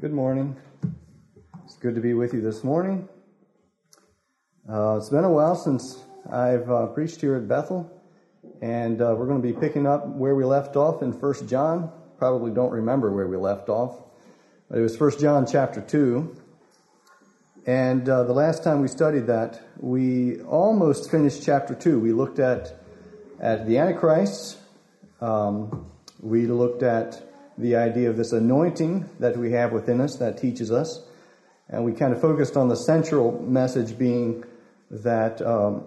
Good morning. It's good to be with you this morning. Uh, it's been a while since I've uh, preached here at Bethel, and uh, we're going to be picking up where we left off in 1 John. Probably don't remember where we left off, but it was 1 John chapter 2. And uh, the last time we studied that, we almost finished chapter 2. We looked at, at the Antichrist, um, we looked at the idea of this anointing that we have within us that teaches us. And we kind of focused on the central message being that um,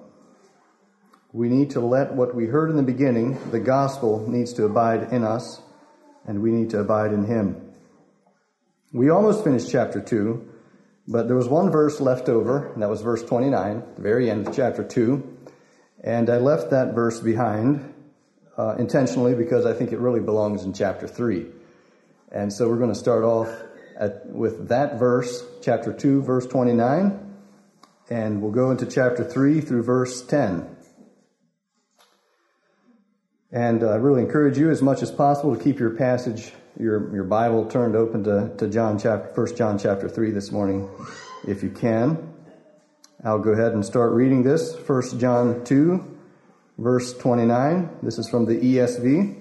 we need to let what we heard in the beginning, the gospel, needs to abide in us, and we need to abide in Him. We almost finished chapter 2, but there was one verse left over, and that was verse 29, the very end of chapter 2. And I left that verse behind uh, intentionally because I think it really belongs in chapter 3. And so we're going to start off at, with that verse, chapter 2, verse 29, and we'll go into chapter 3 through verse 10. And uh, I really encourage you as much as possible to keep your passage, your, your Bible turned open to, to John chapter, 1 John chapter 3 this morning, if you can. I'll go ahead and start reading this. 1 John 2, verse 29. This is from the ESV.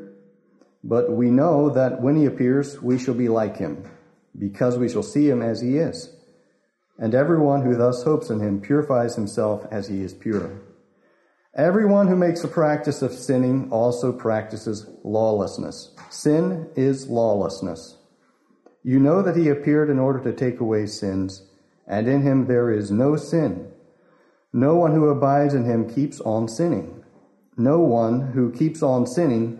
But we know that when he appears, we shall be like him, because we shall see him as he is. And everyone who thus hopes in him purifies himself as he is pure. Everyone who makes a practice of sinning also practices lawlessness. Sin is lawlessness. You know that he appeared in order to take away sins, and in him there is no sin. No one who abides in him keeps on sinning. No one who keeps on sinning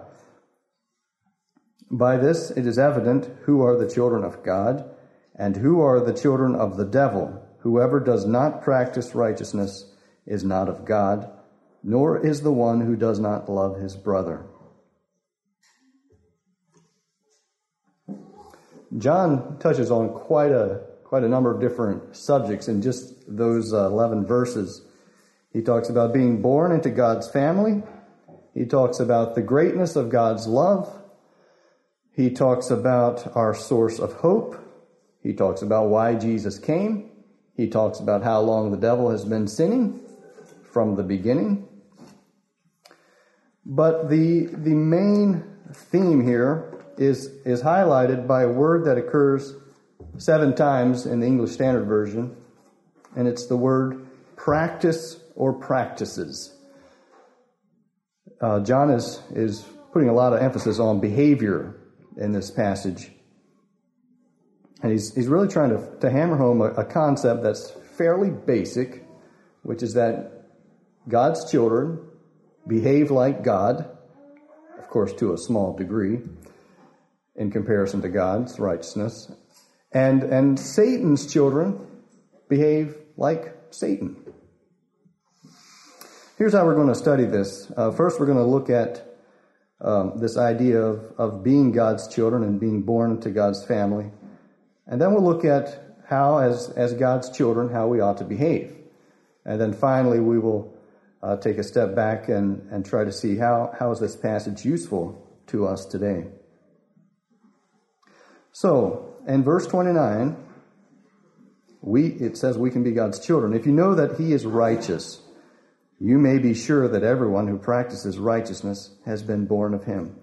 By this it is evident who are the children of God and who are the children of the devil. Whoever does not practice righteousness is not of God, nor is the one who does not love his brother. John touches on quite a quite a number of different subjects in just those uh, 11 verses. He talks about being born into God's family. He talks about the greatness of God's love. He talks about our source of hope. He talks about why Jesus came. He talks about how long the devil has been sinning from the beginning. But the, the main theme here is, is highlighted by a word that occurs seven times in the English Standard Version, and it's the word practice or practices. Uh, John is, is putting a lot of emphasis on behavior in this passage. And he's, he's really trying to, to hammer home a, a concept that's fairly basic, which is that God's children behave like God, of course, to a small degree in comparison to God's righteousness. And, and Satan's children behave like Satan. Here's how we're going to study this. Uh, first, we're going to look at um, this idea of, of being God's children and being born into God's family. And then we'll look at how, as, as God's children, how we ought to behave. And then finally, we will uh, take a step back and, and try to see how, how is this passage useful to us today. So, in verse 29, we, it says we can be God's children. If you know that He is righteous, you may be sure that everyone who practices righteousness has been born of him.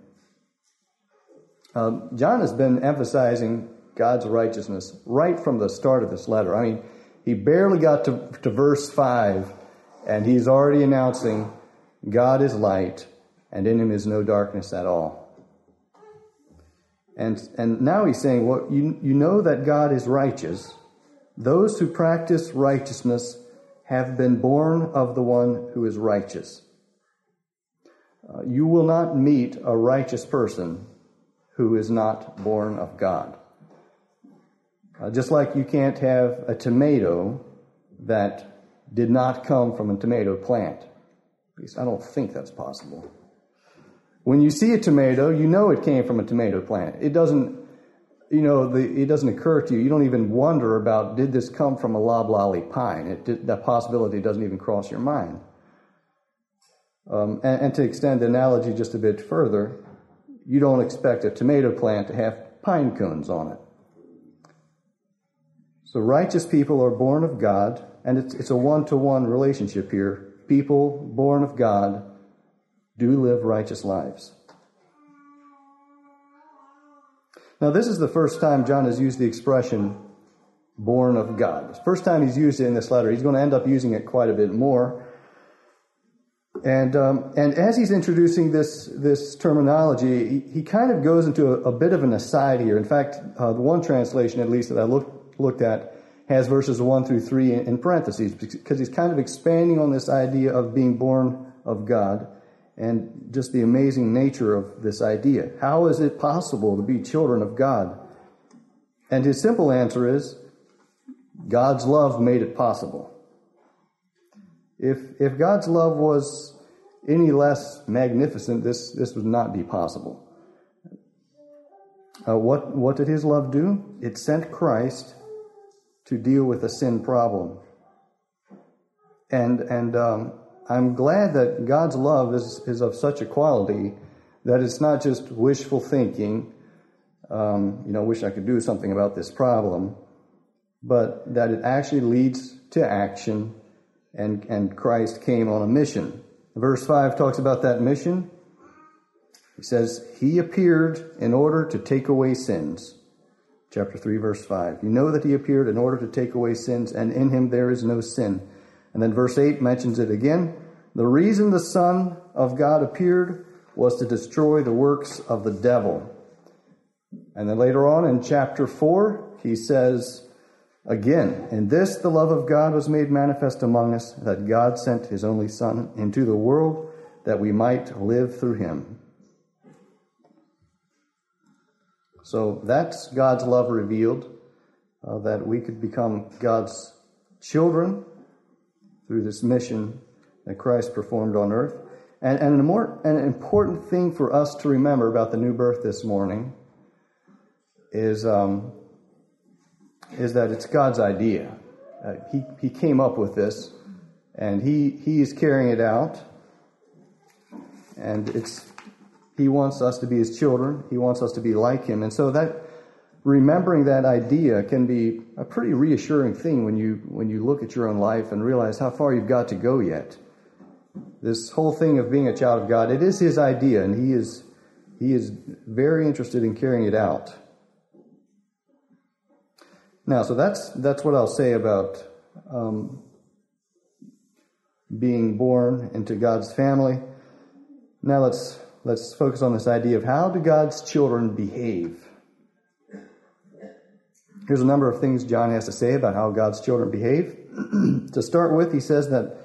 Um, John has been emphasizing God's righteousness right from the start of this letter. I mean, he barely got to, to verse 5, and he's already announcing God is light, and in him is no darkness at all. And, and now he's saying, well, you, you know that God is righteous. Those who practice righteousness have been born of the one who is righteous. Uh, you will not meet a righteous person who is not born of God. Uh, just like you can't have a tomato that did not come from a tomato plant. At least I don't think that's possible. When you see a tomato, you know it came from a tomato plant. It doesn't, you know, the, it doesn't occur to you. You don't even wonder about did this come from a loblolly pine. It, that possibility doesn't even cross your mind. Um, and, and to extend the analogy just a bit further, you don't expect a tomato plant to have pine cones on it. So righteous people are born of God, and it's, it's a one to one relationship here. People born of God do live righteous lives. Now, this is the first time John has used the expression born of God. First time he's used it in this letter. He's going to end up using it quite a bit more. And, um, and as he's introducing this, this terminology, he, he kind of goes into a, a, bit of an aside here. In fact, uh, the one translation, at least, that I looked, looked at has verses 1 through 3 in, in parentheses because he's kind of expanding on this idea of being born of God and just the amazing nature of this idea. How is it possible to be children of God? And his simple answer is God's love made it possible. If, if God's love was any less magnificent, this, this would not be possible. Uh, what, what did his love do? It sent Christ to deal with a sin problem. And, and um, I'm glad that God's love is, is of such a quality that it's not just wishful thinking, um, you know, wish I could do something about this problem, but that it actually leads to action, and, and Christ came on a mission. Verse 5 talks about that mission. He says, He appeared in order to take away sins. Chapter 3, verse 5. You know that He appeared in order to take away sins, and in Him there is no sin. And then verse 8 mentions it again. The reason the Son of God appeared was to destroy the works of the devil. And then later on in chapter 4, he says, Again, in this the love of God was made manifest among us, that God sent his only Son into the world that we might live through him. So that's God's love revealed, uh, that we could become God's children through this mission that Christ performed on earth. And, and an, more, an important thing for us to remember about the new birth this morning is, um, is that it's God's idea. Uh, he, he came up with this, and he, he is carrying it out. And it's, he wants us to be his children. He wants us to be like him. And so that remembering that idea can be a pretty reassuring thing when you when you look at your own life and realize how far you've got to go yet. This whole thing of being a child of God, it is his idea, and he is he is very interested in carrying it out. Now, so that's that's what I'll say about um, being born into God's family. Now let's let's focus on this idea of how do God's children behave. Here's a number of things John has to say about how God's children behave. to start with, he says that,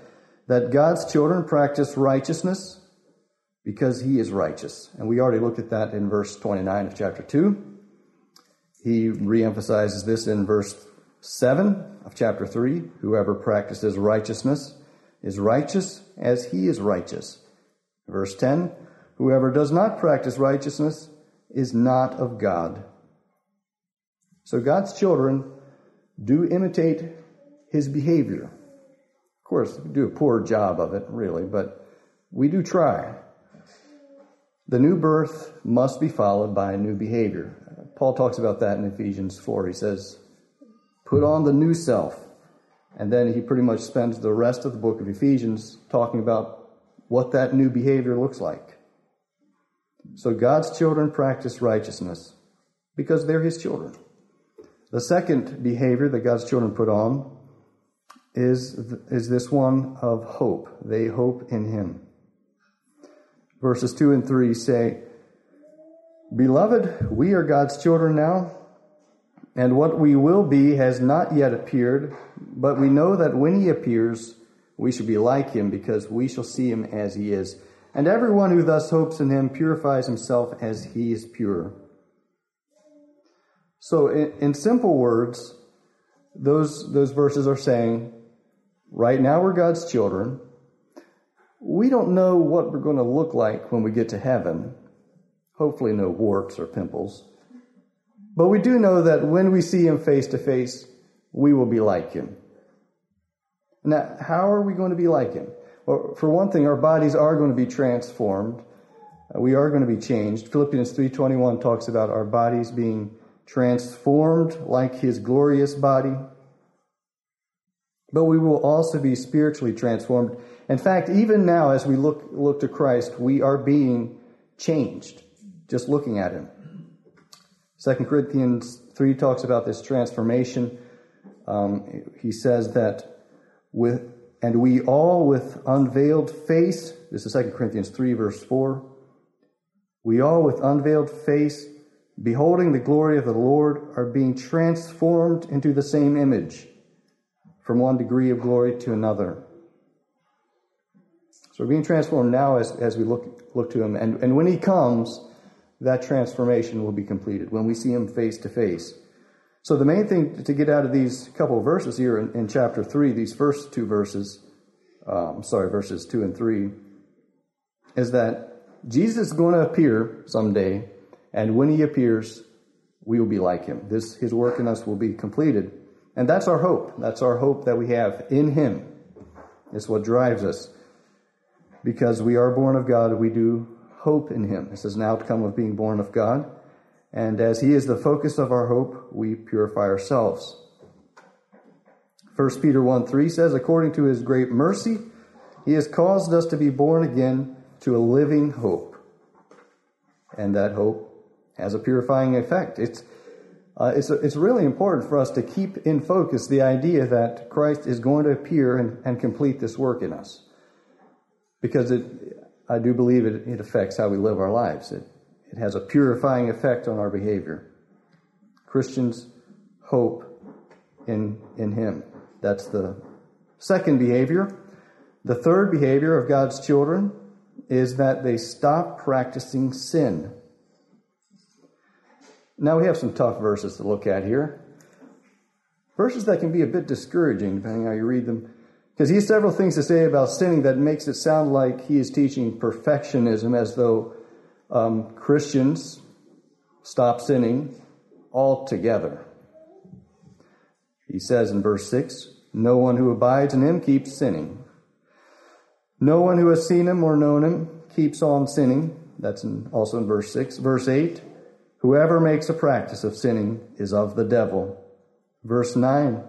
that God's children practice righteousness because he is righteous. And we already looked at that in verse 29 of chapter 2. He reemphasizes this in verse 7 of chapter 3. Whoever practices righteousness is righteous as he is righteous. Verse 10 Whoever does not practice righteousness is not of God so God's children do imitate his behavior. Of course, we do a poor job of it, really, but we do try. The new birth must be followed by a new behavior. Paul talks about that in Ephesians 4. He says, Put on the new self. And then he pretty much spends the rest of the book of Ephesians talking about what that new behavior looks like. So God's children practice righteousness because they're his children. The second behavior that God's children put on is, is this one of hope. They hope in Him. Verses 2 and 3 say, Beloved, we are God's children now, and what we will be has not yet appeared, but we know that when He appears, we shall be like Him, because we shall see Him as He is. And everyone who thus hopes in Him purifies himself as He is pure. So, in, in simple words, those, those verses are saying, right now we're God's children. We don't know what we're going to look like when we get to heaven. Hopefully, no warts or pimples. But we do know that when we see Him face to face, we will be like Him. Now, how are we going to be like Him? Well, for one thing, our bodies are going to be transformed. We are going to be changed. Philippians 3:21 talks about our bodies being transformed like his glorious body. But we will also be spiritually transformed. In fact, even now, as we look, look to Christ, we are being changed just looking at him. 2 Corinthians 3 talks about this transformation. Um, he says that with, and we all with unveiled face, this is 2 Corinthians 3, verse 4, we all with unveiled face beholding the glory of the Lord, are being transformed into the same image from one degree of glory to another. So we're being transformed now as, as we look, look to Him. And, and when He comes, that transformation will be completed, when we see Him face to face. So the main thing to get out of these couple of verses here in, in chapter 3, these first two verses, um, sorry, verses 2 and 3, is that Jesus is going to appear someday and when he appears, we will be like him. This, his work in us will be completed. And that's our hope. That's our hope that we have in him. It's what drives us. Because we are born of God, we do hope in him. This is an outcome of being born of God. And as he is the focus of our hope, we purify ourselves. 1 Peter 1 3 says, According to his great mercy, he has caused us to be born again to a living hope. And that hope has a purifying effect. It's, uh, it's, it's really important for us to keep in focus the idea that Christ is going to appear and, and complete this work in us. Because it, I do believe it, it affects how we live our lives. It, it has a purifying effect on our behavior. Christians hope in, in Him. That's the second behavior. The third behavior of God's children is that they stop practicing sin. Now we have some tough verses to look at here. Verses that can be a bit discouraging depending how you read them. Because he has several things to say about sinning that makes it sound like he is teaching perfectionism as though um, Christians stop sinning altogether. He says in verse 6 No one who abides in him keeps sinning. No one who has seen him or known him keeps on sinning. That's in, also in verse 6. Verse 8 Whoever makes a practice of sinning is of the devil. Verse 9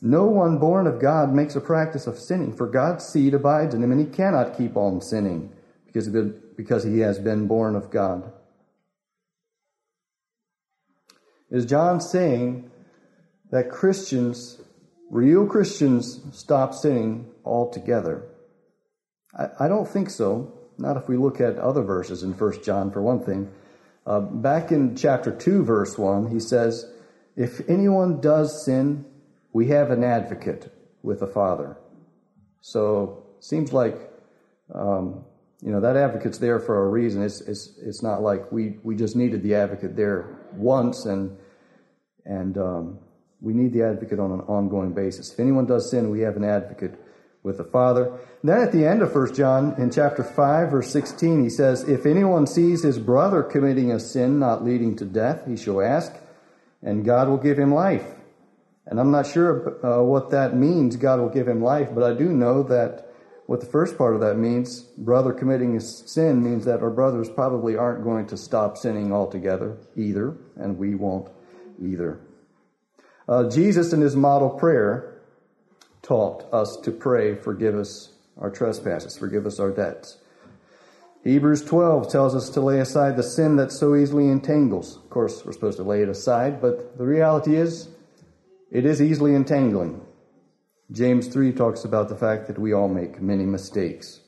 No one born of God makes a practice of sinning, for God's seed abides in him, and he cannot keep on sinning because, because he has been born of God. Is John saying that Christians, real Christians, stop sinning altogether? I, I don't think so. Not if we look at other verses in 1 John, for one thing. Uh, back in chapter 2, verse 1, he says, If anyone does sin, we have an advocate with the Father. So, seems like, um, you know, that advocate's there for a reason. It's, it's, it's not like we, we just needed the advocate there once and, and um, we need the advocate on an ongoing basis. If anyone does sin, we have an advocate with the Father. Then at the end of 1 John, in chapter 5, verse 16, he says, If anyone sees his brother committing a sin not leading to death, he shall ask, and God will give him life. And I'm not sure uh, what that means, God will give him life, but I do know that what the first part of that means, brother committing a sin, means that our brothers probably aren't going to stop sinning altogether either, and we won't either. Uh, Jesus, in his model prayer, taught us to pray, forgive us our trespasses, forgive us our debts. Hebrews 12 tells us to lay aside the sin that so easily entangles. Of course, we're supposed to lay it aside, but the reality is it is easily entangling. James 3 talks about the fact that we all make many mistakes.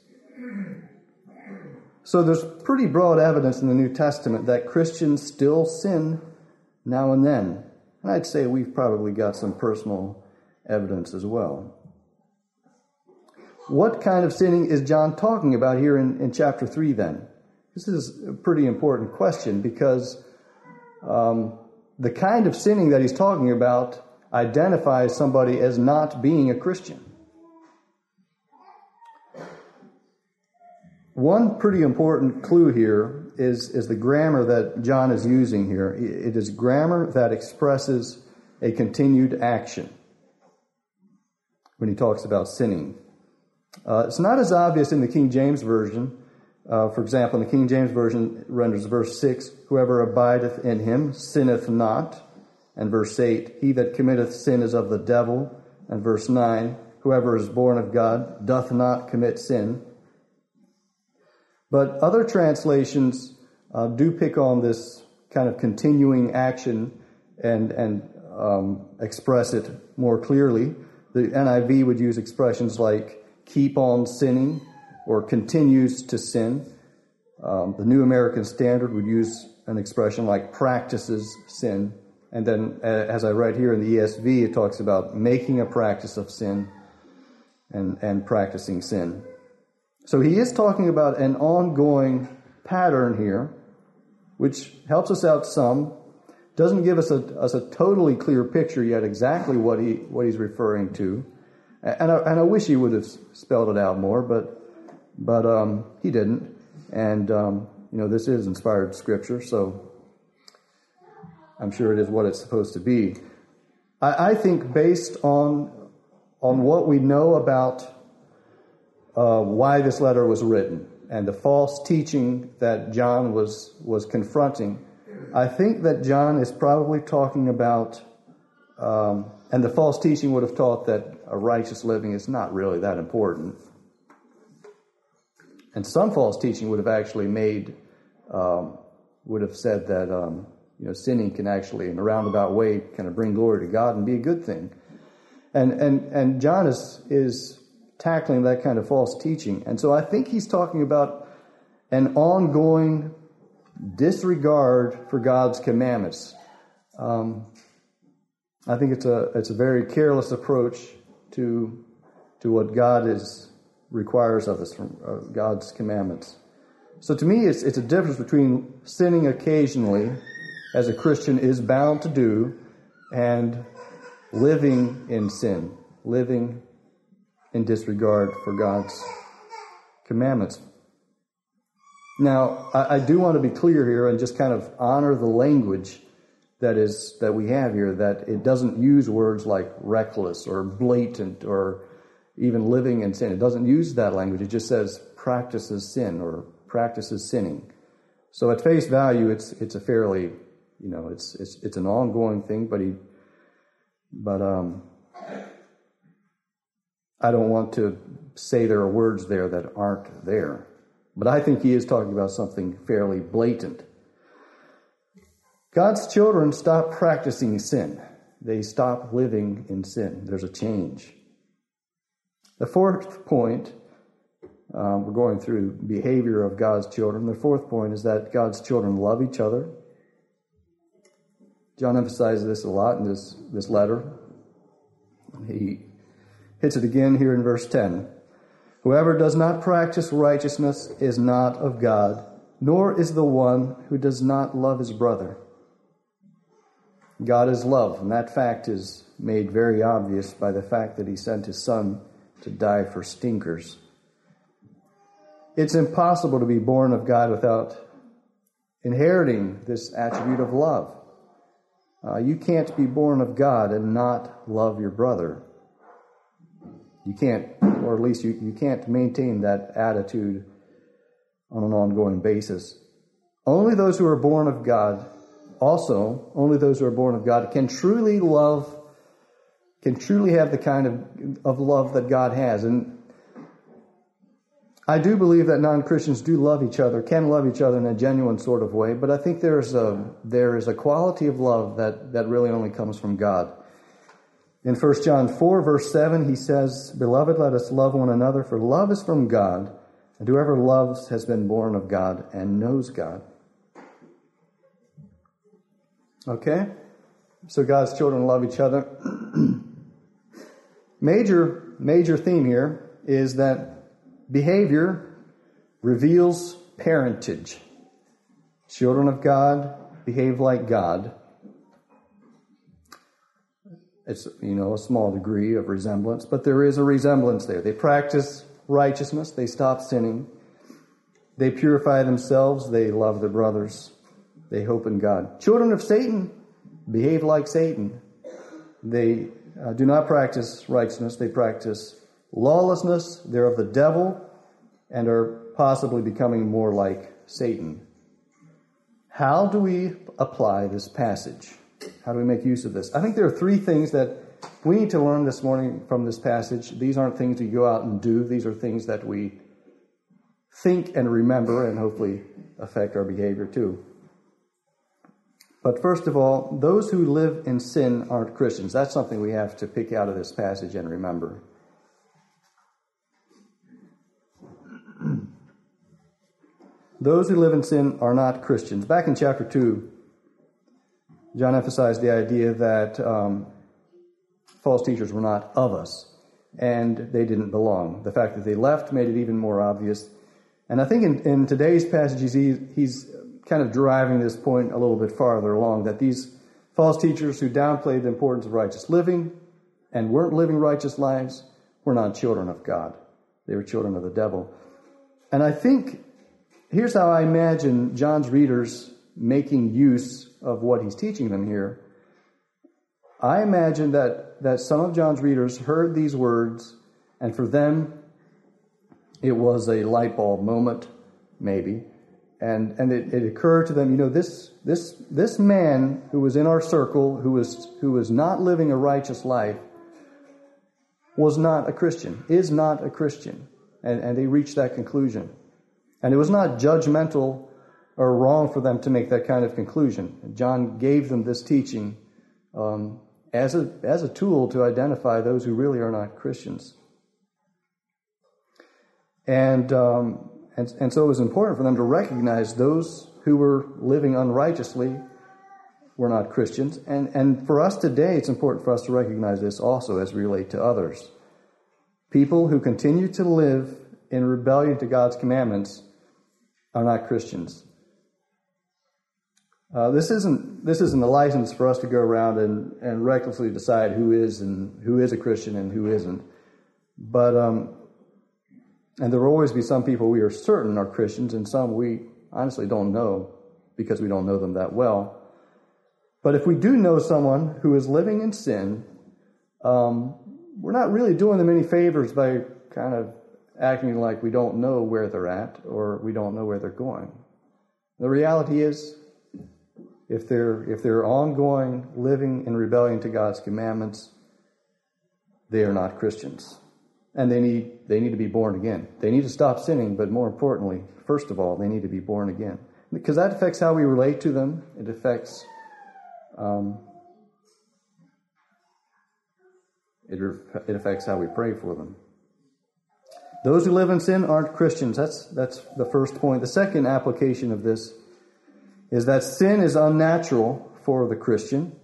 So there's pretty broad evidence in the New Testament that Christians still sin now and then. And I'd say we've probably got some personal evidence as well. What kind of sinning is John talking about here in, in chapter 3 then? This is a pretty important question because um, the kind of sinning that he's talking about identifies somebody as not being a Christian. One pretty important clue here is, is the grammar that John is using here. It is grammar that expresses a continued action when he talks about sinning. Uh, it's not as obvious in the King James Version. Uh, for example, in the King James Version renders verse 6 Whoever abideth in him sinneth not. And verse 8 He that committeth sin is of the devil. And verse 9 Whoever is born of God doth not commit sin. But other translations uh, do pick on this kind of continuing action and, and um, express it more clearly. The NIV would use expressions like keep on sinning or continues to sin. Um, the New American Standard would use an expression like practices sin. And then, uh, as I write here in the ESV, it talks about making a practice of sin and, and practicing sin. So he is talking about an ongoing pattern here, which helps us out some. Doesn't give us a, us a totally clear picture yet exactly what he what he's referring to, and I, and I wish he would have spelled it out more, but but um, he didn't. And um, you know this is inspired scripture, so I'm sure it is what it's supposed to be. I, I think based on on what we know about uh, why this letter was written and the false teaching that John was, was confronting, I think that John is probably talking about, um, and the false teaching would have taught that a righteous living is not really that important. And some false teaching would have actually made, um, would have said that um, you know sinning can actually, in a roundabout way, kind of bring glory to God and be a good thing. And and and John is is tackling that kind of false teaching. And so I think he's talking about an ongoing disregard for God's commandments. Um, I think it's a it's a very careless approach to to what God is requires of us from uh, God's commandments. So to me, it's it's a difference between sinning occasionally, as a Christian is bound to do, and living in sin, living in disregard for God's commandments. Now, I, I, do want to be clear here and just kind of honor the language that is that we have here. That it doesn't use words like reckless or blatant or even living in sin. It doesn't use that language. It just says practices sin or practices sinning. So at face value, it's it's a fairly you know it's it's it's an ongoing thing. But he but um I don't want to say there are words there that aren't there. But I think he is talking about something fairly blatant. God's children stop practicing sin. They stop living in sin. There's a change. The fourth point, um, we're going through behavior of God's children. The fourth point is that God's children love each other. John emphasizes this a lot in this, this letter. He hits it again here in verse 10. Whoever does not practice righteousness is not of God, nor is the one who does not love his brother. God is love, and that fact is made very obvious by the fact that he sent his son to die for stinkers. It's impossible to be born of God without inheriting this attribute of love. Uh, you can't be born of God and not love your brother. You can't, or at least you, you can't maintain that attitude on an ongoing basis. Only those who are born of God, also, only those who are born of God can truly love, can truly have the kind of, of love that God has. And I do believe that non-Christians do love each other, can love each other in a genuine sort of way, but I think there's a, there is a quality of love that, that really only comes from God. In 1 John 4, verse 7, he says, Beloved, let us love one another, for love is from God, and whoever loves has been born of God and knows God. Okay? So God's children love each other. major, major theme here is that behavior reveals parentage. Children of God behave like God. It's, you know, a small degree of resemblance, but there is a resemblance there. They practice righteousness, they stop sinning, they purify themselves, they love their brothers, they hope in God. Children of Satan behave like Satan. They uh, do not practice righteousness, they practice lawlessness, they're of the devil, and are possibly becoming more like Satan. How do we apply this passage? How do we make use of this? I think there are three things that we need to learn this morning from this passage. These aren't things we go out and do, these are things that we think and remember and hopefully affect our behavior too. But first of all, those who live in sin aren't Christians. That's something we have to pick out of this passage and remember. those who live in sin are not Christians. Back in chapter 2, John emphasized the idea that um, false teachers were not of us and they didn't belong. The fact that they left made it even more obvious. And I think in, in today's passages, he, he's kind of driving this point a little bit farther along that these false teachers who downplayed the importance of righteous living and weren't living righteous lives were not children of God. They were children of the devil. And I think here's how I imagine John's readers making use of what he's teaching them here. I imagine that, that some of John's readers heard these words, and for them, it was a light bulb moment, maybe. And, and it, it occurred to them, you know, this, this, this man who was in our circle, who was, who was not living a righteous life, was not a Christian, is not a Christian. And, and they reached that conclusion. And it was not judgmental or wrong for them to make that kind of conclusion. John gave them this teaching um, as, a, as a tool to identify those who really are not Christians. And, um, and, and so it was important for them to recognize those who were living unrighteously were not Christians. And, and for us today, it's important for us to recognize this also as we relate to others. People who continue to live in rebellion to God's commandments are not Christians. Uh, this isn't this isn't a license for us to go around and, and recklessly decide who is and who is a Christian and who isn't. But um, and there will always be some people we are certain are Christians, and some we honestly don't know because we don't know them that well. But if we do know someone who is living in sin, um, we're not really doing them any favors by kind of acting like we don't know where they're at or we don't know where they're going. The reality is, if they're, if they're ongoing living in rebellion to God's commandments, they are not Christians. And they need, they need to be born again. They need to stop sinning, but more importantly, first of all, they need to be born again. Because that affects how we relate to them. It affects um, it, it affects how we pray for them. Those who live in sin aren't Christians. That's, that's the first point. The second application of this is that sin is unnatural for the Christian.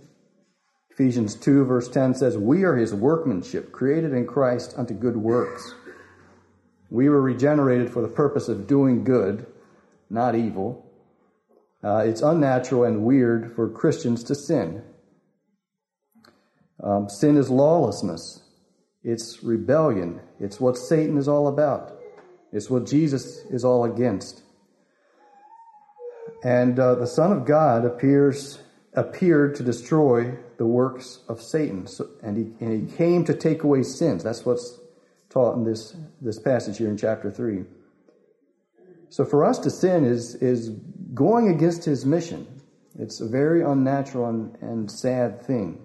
Ephesians 2, verse 10 says, We are his workmanship, created in Christ unto good works. We were regenerated for the purpose of doing good, not evil. Uh, it's unnatural and weird for Christians to sin. Um, sin is lawlessness. It's rebellion. It's what Satan is all about. It's what Jesus is all against. And uh, the Son of God appears appeared to destroy the works of Satan, so, and, he, and he came to take away sins. That's what's taught in this this passage here in chapter three. So for us to sin is is going against his mission. It's a very unnatural and, and sad thing.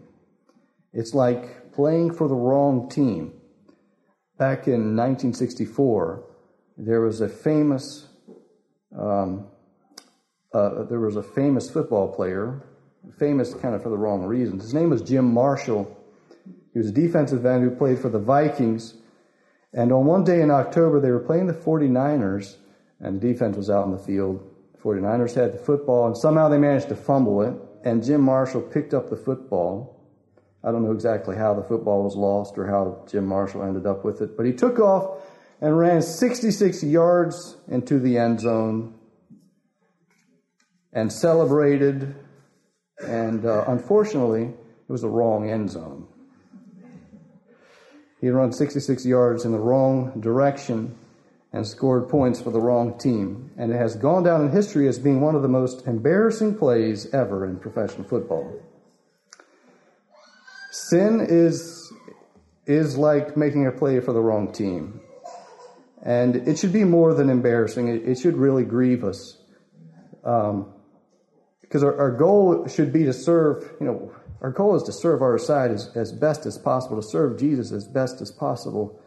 It's like playing for the wrong team. Back in 1964, there was a famous um, uh, there was a famous football player, famous kind of for the wrong reasons. His name was Jim Marshall. He was a defensive end who played for the Vikings. And on one day in October, they were playing the 49ers, and the defense was out in the field. The 49ers had the football, and somehow they managed to fumble it, and Jim Marshall picked up the football. I don't know exactly how the football was lost or how Jim Marshall ended up with it, but he took off and ran 66 yards into the end zone and celebrated. And uh, unfortunately, it was the wrong end zone. He run 66 yards in the wrong direction and scored points for the wrong team. And it has gone down in history as being one of the most embarrassing plays ever in professional football. Sin is, is like making a play for the wrong team. And it should be more than embarrassing. It, it should really grieve us. Um, because our, our goal should be to serve, you know, our goal is to serve our side as, as best as possible, to serve Jesus as best as possible.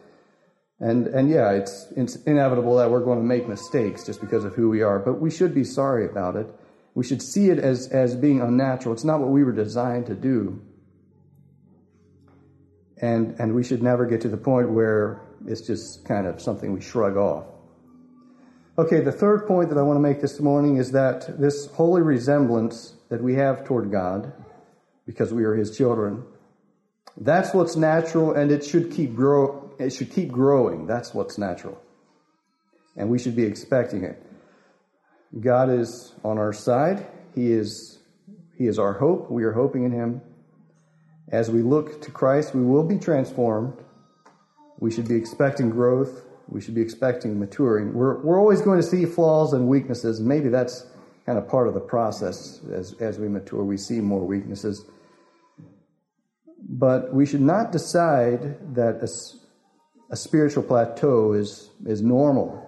And, and yeah, it's, it's inevitable that we're going to make mistakes just because of who we are, but we should be sorry about it. We should see it as, as being unnatural. It's not what we were designed to do. And, and we should never get to the point where it's just kind of something we shrug off. Okay, the third point that I want to make this morning is that this holy resemblance that we have toward God, because we are His children, that's what's natural, and it should keep grow. It should keep growing. That's what's natural, and we should be expecting it. God is on our side. He is He is our hope. We are hoping in Him. As we look to Christ, we will be transformed. We should be expecting growth we should be expecting maturing. We're, we're always going to see flaws and weaknesses, and maybe that's kind of part of the process as, as we mature. We see more weaknesses. But we should not decide that a, a spiritual plateau is, is normal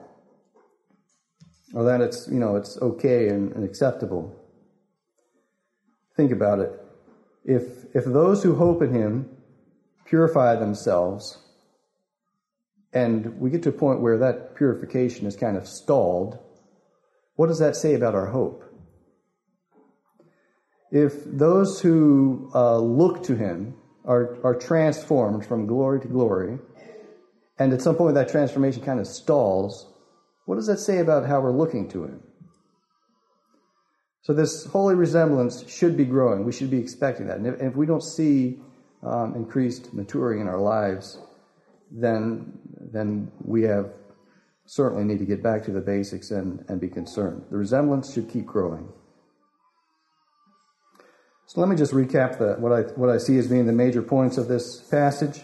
or that it's, you know, it's okay and, and acceptable. Think about it. If, if those who hope in Him purify themselves, and we get to a point where that purification is kind of stalled, what does that say about our hope? If those who uh, look to Him are, are transformed from glory to glory, and at some point that transformation kind of stalls, what does that say about how we're looking to Him? So, this holy resemblance should be growing. We should be expecting that. And if, if we don't see um, increased maturing in our lives, then then we have certainly need to get back to the basics and, and be concerned. The resemblance should keep growing. So let me just recap the, what, I, what I see as being the major points of this passage.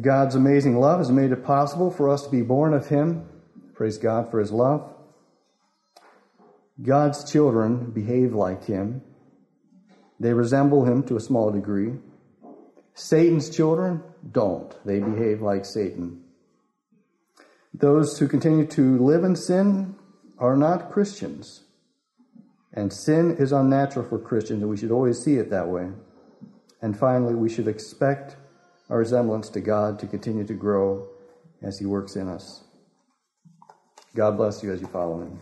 God's amazing love has made it possible for us to be born of Him. Praise God for His love. God's children behave like Him. They resemble Him to a small degree. Satan's children don't. They behave like Satan. Those who continue to live in sin are not Christians. And sin is unnatural for Christians, and we should always see it that way. And finally, we should expect our resemblance to God to continue to grow as He works in us. God bless you as you follow Him.